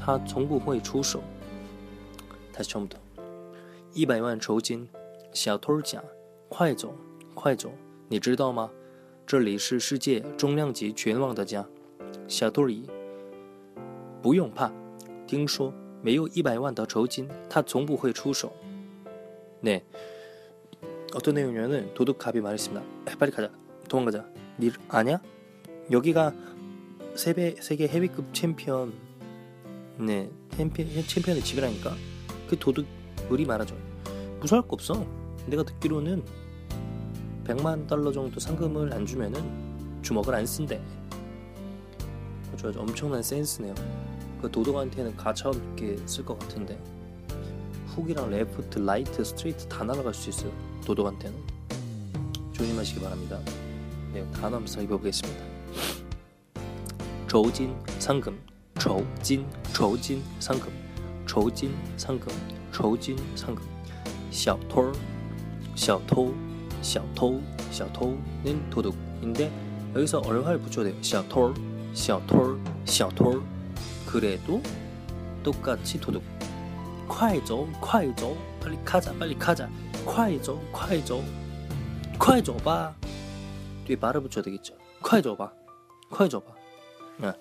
他从不会出手。”다시처음부터一百万酬金，小偷讲：“快走，快走，你知道吗？这里是世界重量级拳王的家。”小偷乙不用怕，听说没有一百万的酬金，他从不会出手。 네, 어떤 내용이냐면 도둑갑이 말했습니다. 빨리 가자, 도망가자. 니 아냐? 여기가 세계 세계 헤비급 챔피언, 네, 챔피언 챔피언의 집이라니까. 그 도둑 을이 말하죠. 무서울 거 없어. 내가 듣기로는 100만 달러 정도 상금을 안 주면은 주먹을 안 쓴대. 아주 아주 엄청난 센스네요. 그 도둑한테는 가차없게 쓸 것 같은데 훅이랑 레프트, 라이트, 스트레이트 다 날아갈 수 있어요. 도둑한테는 조심하시기 바랍니다. 네, 단어 한번 살펴보겠습니다. 조진 상금, 조진, 조진 상금, 조진 상금, 조진 상금. 小偷, 小偷, 小偷, 小偷는 도둑인데 여기서 얼화를 붙여야 돼요. 小偷, 小偷, 小偷. 그래도 똑같이 도둑. 快走,快走, 빨리 가자, 빨리 가자. 快走,快走,快走吧. 뒤에 말을 붙여야 되겠죠. 快走吧,快走吧. 야,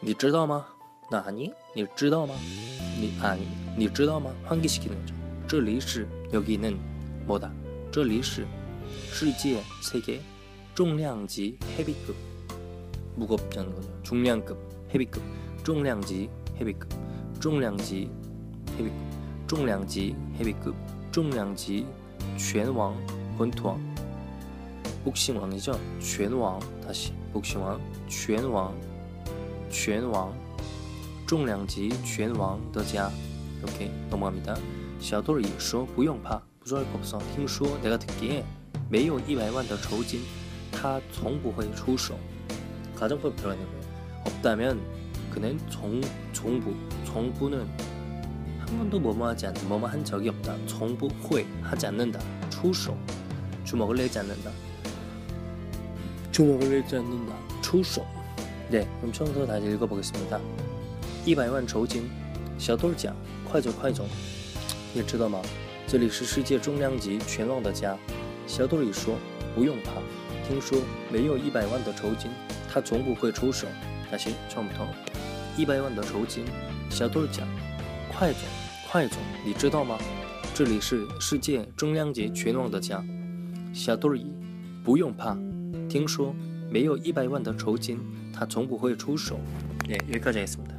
你知道吗?나 아니? 你知道吗?你 아니? 你知道吗? 환기시키는 거죠. 这里是 여기는 뭐다? 这里是世界 세계 重量级 헤비급 무겁다는 거죠. 중량급 헤비급 重量级 헤비급 重量级 헤비급 重量级 헤비급 重量级拳王 권투왕 복싱왕이죠. 拳王 다시 복싱왕 拳王 拳王重量级拳王的家 이렇게 넘어갑니다. 小偷也说不用怕，不说거 없어。听说 내가 듣기에 没有一百万的酬金，他从不会出手。 가정법 들어가 있는 거예요. 없다면 그는 정 정부 정부는 한 번도 뭐뭐 하지 않 뭐뭐 한 적이 없다. 정부 회 하지 않는다.出手 주먹을 내지 않는다. 주먹을 내지 않는다. 出手 네, 그럼 처음부터 다시 읽어보겠습니다. 100万酬金，小偷讲：“快走，快走！你知道吗？这里是世界重量级拳王的家。”小偷里说：“不用怕，听说没有一百万的酬金，他从不会出手。”다시처음부터一百万的酬金，小偷讲：“快走，快走！你知道吗？这里是世界重量级拳王的家。”小偷里不用怕，听说没有一百万的酬金， 他从不会出手。네 여기까지 하겠습니다.